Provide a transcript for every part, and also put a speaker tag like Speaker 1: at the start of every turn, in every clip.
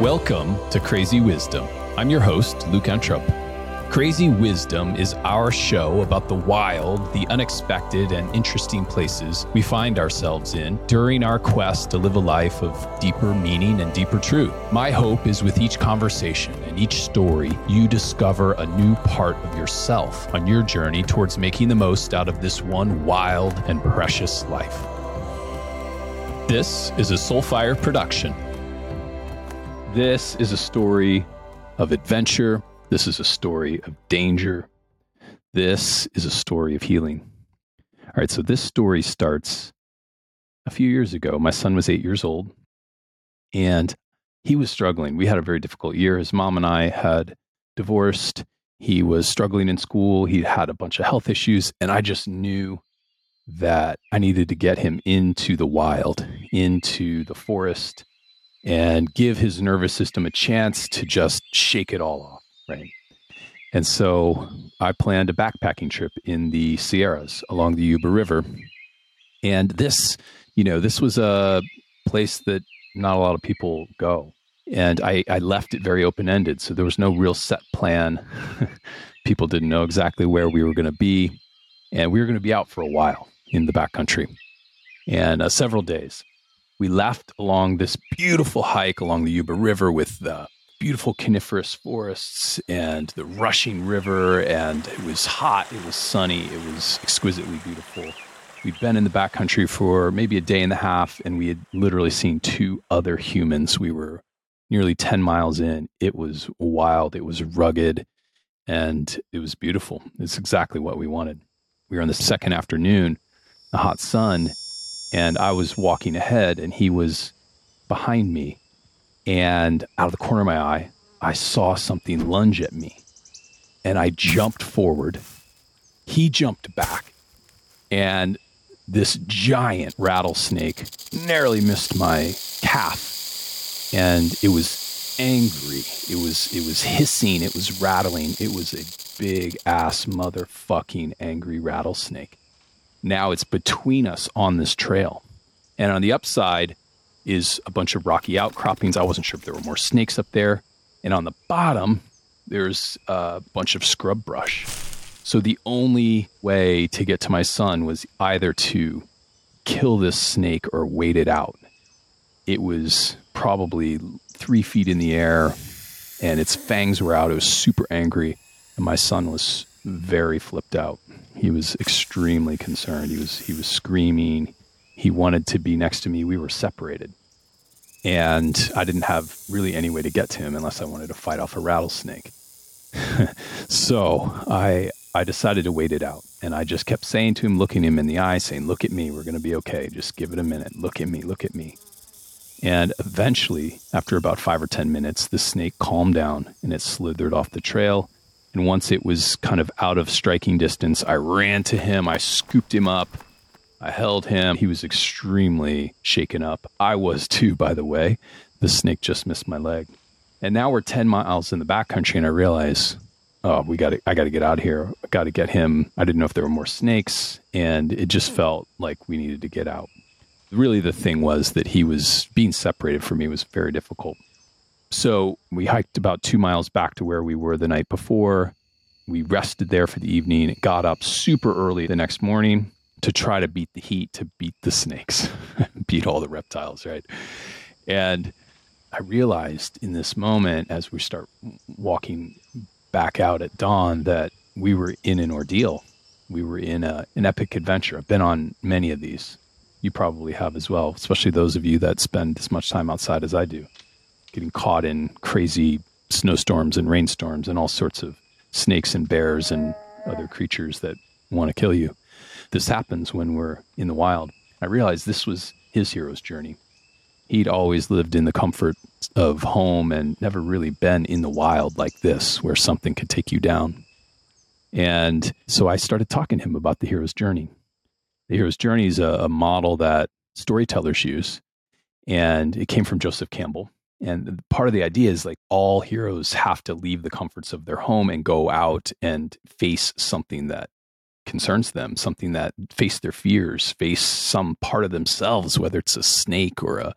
Speaker 1: Welcome to Crazy Wisdom. I'm your host, Luke Entrup. Crazy Wisdom is our show about the wild, the unexpected, and interesting places we find ourselves in during our quest to live a life of deeper meaning and deeper truth. My hope is with each conversation and each story, you discover a new part of yourself on your journey towards making the most out of this one wild and precious life. This is a Soulfire production. This is a story of adventure. This is a story of danger. This is a story of healing. All right, so this story starts a few years ago. My son was eight years old and he was struggling. We had a very difficult year. His mom and I had divorced. He was struggling in school. He had a bunch of health issues. And I just knew that I needed to get him into the wild, into the forest, and give his nervous system a chance to just shake it all off, right? And so I planned a backpacking trip in the Sierras along the Yuba River. And this, you know, this was a place that not a lot of people go. And I, I left it very open ended. So there was no real set plan. people didn't know exactly where we were going to be. And we were going to be out for a while in the backcountry and uh, several days we left along this beautiful hike along the Yuba River with the beautiful coniferous forests and the rushing river. And it was hot, it was sunny, it was exquisitely beautiful. We'd been in the backcountry for maybe a day and a half, and we had literally seen two other humans. We were nearly 10 miles in. It was wild, it was rugged, and it was beautiful. It's exactly what we wanted. We were on the second afternoon, the hot sun, and I was walking ahead and he was behind me. And out of the corner of my eye, I saw something lunge at me. And I jumped forward. He jumped back. And this giant rattlesnake narrowly missed my calf. And it was angry. It was it was hissing, it was rattling. It was a big ass motherfucking angry rattlesnake. Now it's between us on this trail. And on the upside is a bunch of rocky outcroppings. I wasn't sure if there were more snakes up there. And on the bottom, there's a bunch of scrub brush. So the only way to get to my son was either to kill this snake or wait it out. It was probably three feet in the air and its fangs were out. It was super angry. And my son was very flipped out. He was extremely concerned. He was he was screaming. He wanted to be next to me. We were separated. And I didn't have really any way to get to him unless I wanted to fight off a rattlesnake. so I I decided to wait it out. And I just kept saying to him, looking him in the eye, saying, Look at me, we're gonna be okay. Just give it a minute. Look at me, look at me. And eventually, after about five or 10 minutes, the snake calmed down and it slithered off the trail and once it was kind of out of striking distance, I ran to him. I scooped him up. I held him. He was extremely shaken up. I was too, by the way. The snake just missed my leg. And now we're 10 miles in the backcountry, and I realize, oh, we got to, I got to get out of here. I got to get him. I didn't know if there were more snakes, and it just felt like we needed to get out. Really, the thing was that he was being separated from me was very difficult. So we hiked about two miles back to where we were the night before. We rested there for the evening, got up super early the next morning to try to beat the heat, to beat the snakes, beat all the reptiles, right? And I realized in this moment, as we start walking back out at dawn, that we were in an ordeal. We were in a, an epic adventure. I've been on many of these. You probably have as well, especially those of you that spend as much time outside as I do getting caught in crazy snowstorms and rainstorms and all sorts of snakes and bears and other creatures that want to kill you. This happens when we're in the wild. I realized this was his hero's journey. He'd always lived in the comfort of home and never really been in the wild like this, where something could take you down. And so I started talking to him about the hero's journey. The hero's journey is a, a model that storytellers use, and it came from Joseph Campbell. And part of the idea is like all heroes have to leave the comforts of their home and go out and face something that concerns them, something that face their fears, face some part of themselves, whether it's a snake or a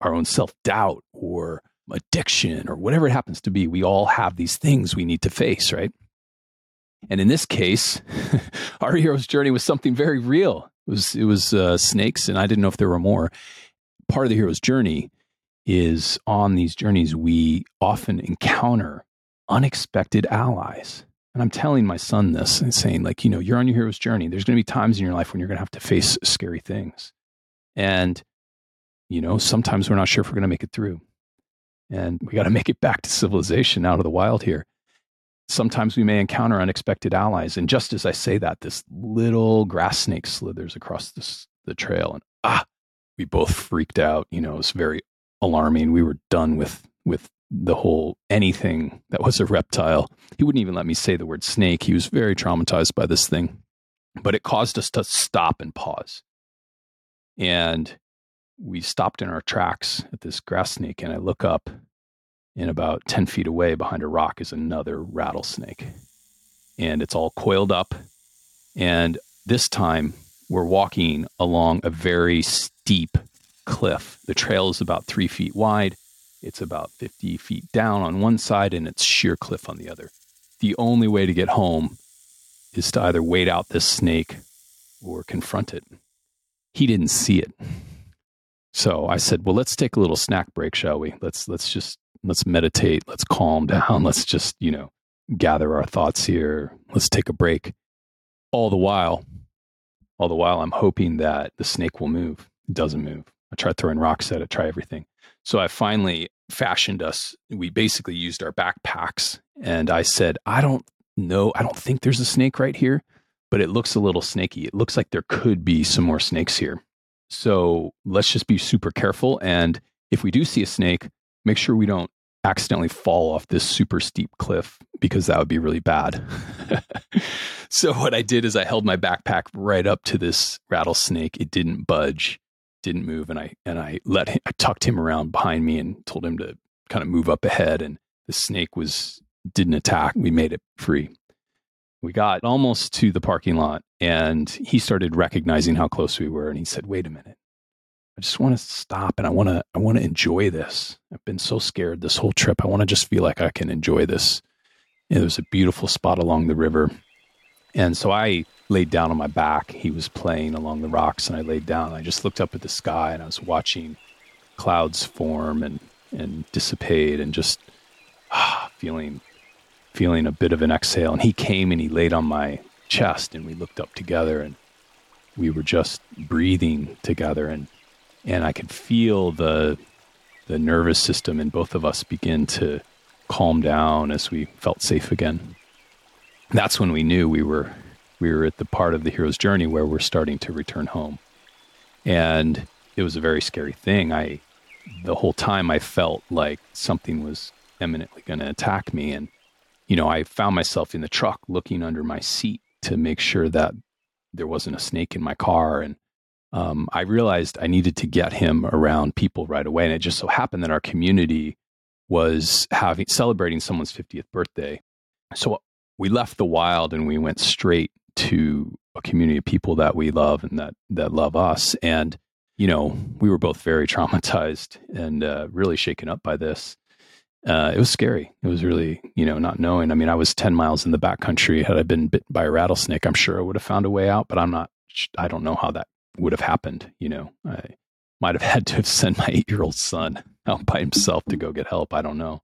Speaker 1: our own self doubt or addiction or whatever it happens to be. We all have these things we need to face, right? And in this case, our hero's journey was something very real. It was it was uh, snakes, and I didn't know if there were more. Part of the hero's journey is on these journeys we often encounter unexpected allies. And I'm telling my son this and saying, like, you know, you're on your hero's journey. There's going to be times in your life when you're going to have to face scary things. And, you know, sometimes we're not sure if we're going to make it through. And we got to make it back to civilization out of the wild here. Sometimes we may encounter unexpected allies. And just as I say that, this little grass snake slithers across this, the trail. And ah, we both freaked out. You know, it's very alarming. We were done with, with the whole anything that was a reptile. He wouldn't even let me say the word snake. He was very traumatized by this thing, but it caused us to stop and pause. And we stopped in our tracks at this grass snake, and I look up, and about 10 feet away behind a rock is another rattlesnake. And it's all coiled up. And this time we're walking along a very steep cliff. The trail is about three feet wide it's about 50 feet down on one side and it's sheer cliff on the other. The only way to get home is to either wait out this snake or confront it. He didn't see it. So I said, "Well, let's take a little snack break, shall we? Let's let's just let's meditate, let's calm down, let's just, you know, gather our thoughts here. Let's take a break." All the while, all the while I'm hoping that the snake will move. It doesn't move. I try throwing rocks at it, try everything. So I finally fashioned us. We basically used our backpacks. And I said, I don't know. I don't think there's a snake right here, but it looks a little snaky. It looks like there could be some more snakes here. So let's just be super careful. And if we do see a snake, make sure we don't accidentally fall off this super steep cliff because that would be really bad. so what I did is I held my backpack right up to this rattlesnake. It didn't budge didn't move, and I and I let him, I tucked him around behind me and told him to kind of move up ahead. And the snake was didn't attack. We made it free. We got almost to the parking lot, and he started recognizing how close we were, and he said, "Wait a minute." I just want to stop and I want to I want to enjoy this. I've been so scared this whole trip. I want to just feel like I can enjoy this. And there was a beautiful spot along the river. And so I laid down on my back. He was playing along the rocks, and I laid down. I just looked up at the sky, and I was watching clouds form and and dissipate, and just ah, feeling feeling a bit of an exhale. And he came and he laid on my chest, and we looked up together, and we were just breathing together, and and I could feel the the nervous system in both of us begin to calm down as we felt safe again. That's when we knew we were we were at the part of the hero's journey where we're starting to return home. And it was a very scary thing. I, the whole time, I felt like something was eminently going to attack me. And, you know, I found myself in the truck looking under my seat to make sure that there wasn't a snake in my car. And um, I realized I needed to get him around people right away. And it just so happened that our community was having celebrating someone's 50th birthday. So we left the wild and we went straight to a community of people that we love and that that love us. And you know, we were both very traumatized and uh, really shaken up by this. Uh, it was scary. It was really, you know, not knowing. I mean, I was 10 miles in the backcountry. Had I been bit by a rattlesnake, I'm sure I would have found a way out, but I'm not, I don't know how that would have happened. You know, I might have had to have sent my eight year old son out by himself to go get help. I don't know.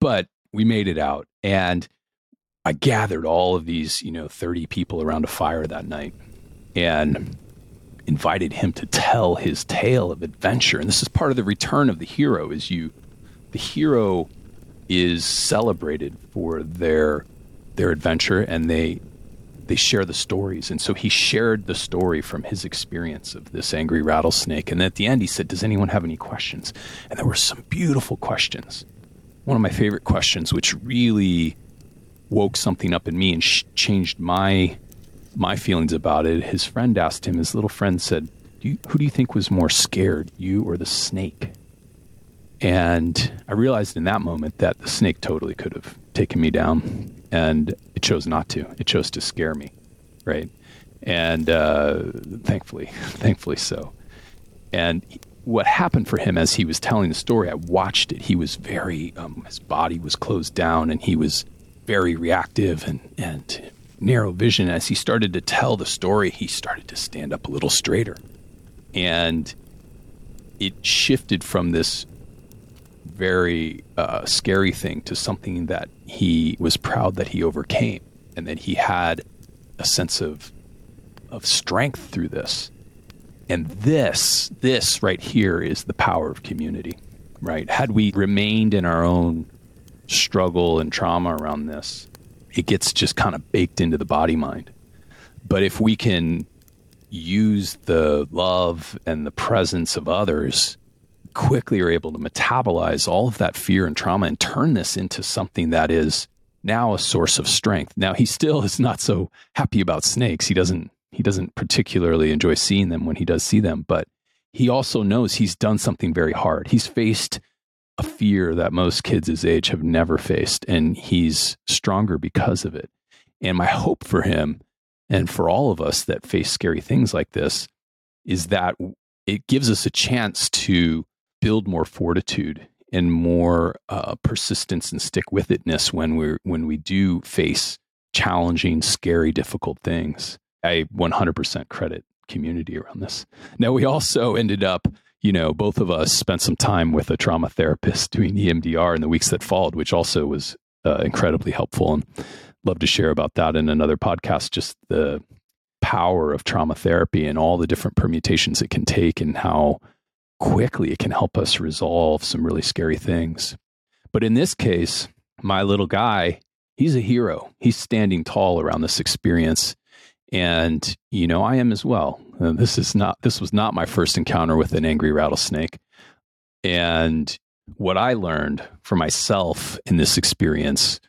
Speaker 1: But we made it out. And I gathered all of these, you know, 30 people around a fire that night and invited him to tell his tale of adventure. And this is part of the return of the hero is you the hero is celebrated for their their adventure and they they share the stories. And so he shared the story from his experience of this angry rattlesnake. And at the end he said, "Does anyone have any questions?" And there were some beautiful questions. One of my favorite questions which really woke something up in me and sh- changed my my feelings about it. His friend asked him. His little friend said, do you, "Who do you think was more scared, you or the snake?" And I realized in that moment that the snake totally could have taken me down, and it chose not to. It chose to scare me, right? And uh, thankfully, thankfully so. And what happened for him as he was telling the story, I watched it. He was very, um, his body was closed down and he was very reactive and, and narrow vision. As he started to tell the story, he started to stand up a little straighter. And it shifted from this very uh, scary thing to something that he was proud that he overcame and that he had a sense of of strength through this. And this, this right here is the power of community, right? Had we remained in our own struggle and trauma around this, it gets just kind of baked into the body mind. But if we can use the love and the presence of others, quickly are able to metabolize all of that fear and trauma and turn this into something that is now a source of strength. Now he still is not so happy about snakes. He doesn't he doesn't particularly enjoy seeing them when he does see them, but he also knows he's done something very hard. He's faced a fear that most kids his age have never faced, and he's stronger because of it. And my hope for him and for all of us that face scary things like this is that it gives us a chance to build more fortitude and more uh, persistence and stick with itness when we when we do face challenging, scary, difficult things. I 100% credit community around this. Now, we also ended up, you know, both of us spent some time with a trauma therapist doing EMDR in the weeks that followed, which also was uh, incredibly helpful. And love to share about that in another podcast, just the power of trauma therapy and all the different permutations it can take and how quickly it can help us resolve some really scary things. But in this case, my little guy, he's a hero. He's standing tall around this experience and you know i am as well. Uh, this is not this was not my first encounter with an angry rattlesnake. And what i learned for myself in this experience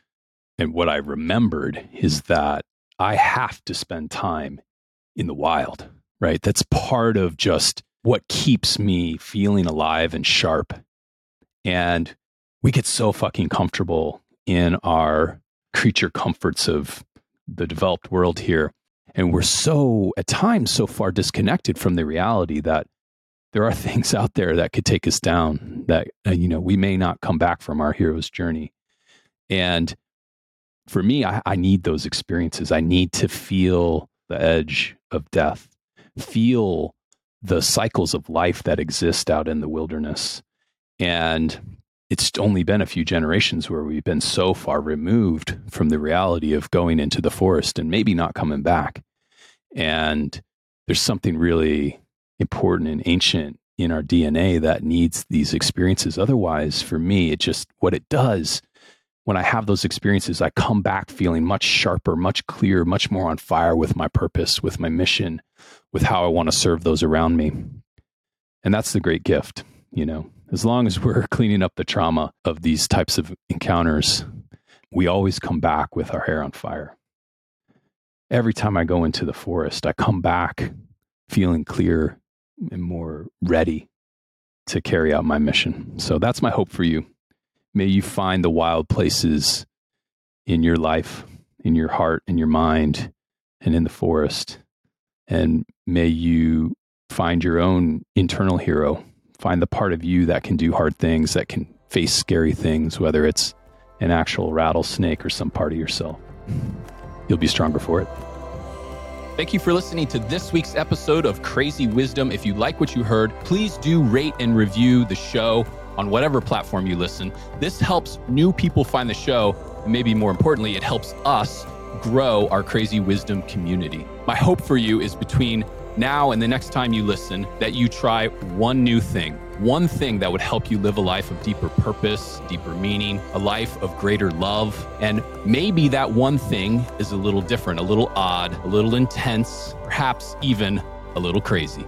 Speaker 1: and what i remembered is that i have to spend time in the wild right? That's part of just what keeps me feeling alive and sharp. And we get so fucking comfortable in our creature comforts of the developed world here and we're so, at times, so far disconnected from the reality that there are things out there that could take us down, that, uh, you know, we may not come back from our hero's journey. And for me, I, I need those experiences. I need to feel the edge of death, feel the cycles of life that exist out in the wilderness. And it's only been a few generations where we've been so far removed from the reality of going into the forest and maybe not coming back. And there's something really important and ancient in our DNA that needs these experiences. Otherwise, for me, it just what it does when I have those experiences, I come back feeling much sharper, much clearer, much more on fire with my purpose, with my mission, with how I want to serve those around me. And that's the great gift, you know. As long as we're cleaning up the trauma of these types of encounters, we always come back with our hair on fire every time I go into the forest, I come back feeling clear and more ready to carry out my mission. So that's my hope for you. May you find the wild places in your life, in your heart, in your mind, and in the forest. And may you find your own internal hero. Find the part of you that can do hard things, that can face scary things, whether it's an actual rattlesnake or some part of yourself you'll be stronger for it.
Speaker 2: Thank you for listening to this week's episode of Crazy Wisdom. If you like what you heard, please do rate and review the show on whatever platform you listen. This helps new people find the show. And maybe more importantly, it helps us grow our Crazy Wisdom community. My hope for you is between now and the next time you listen that you try one new thing, one thing that would help you live a life of deeper purpose, deeper meaning, a life of greater love. And maybe that one thing is a little different, a little odd, a little intense, perhaps even a little crazy.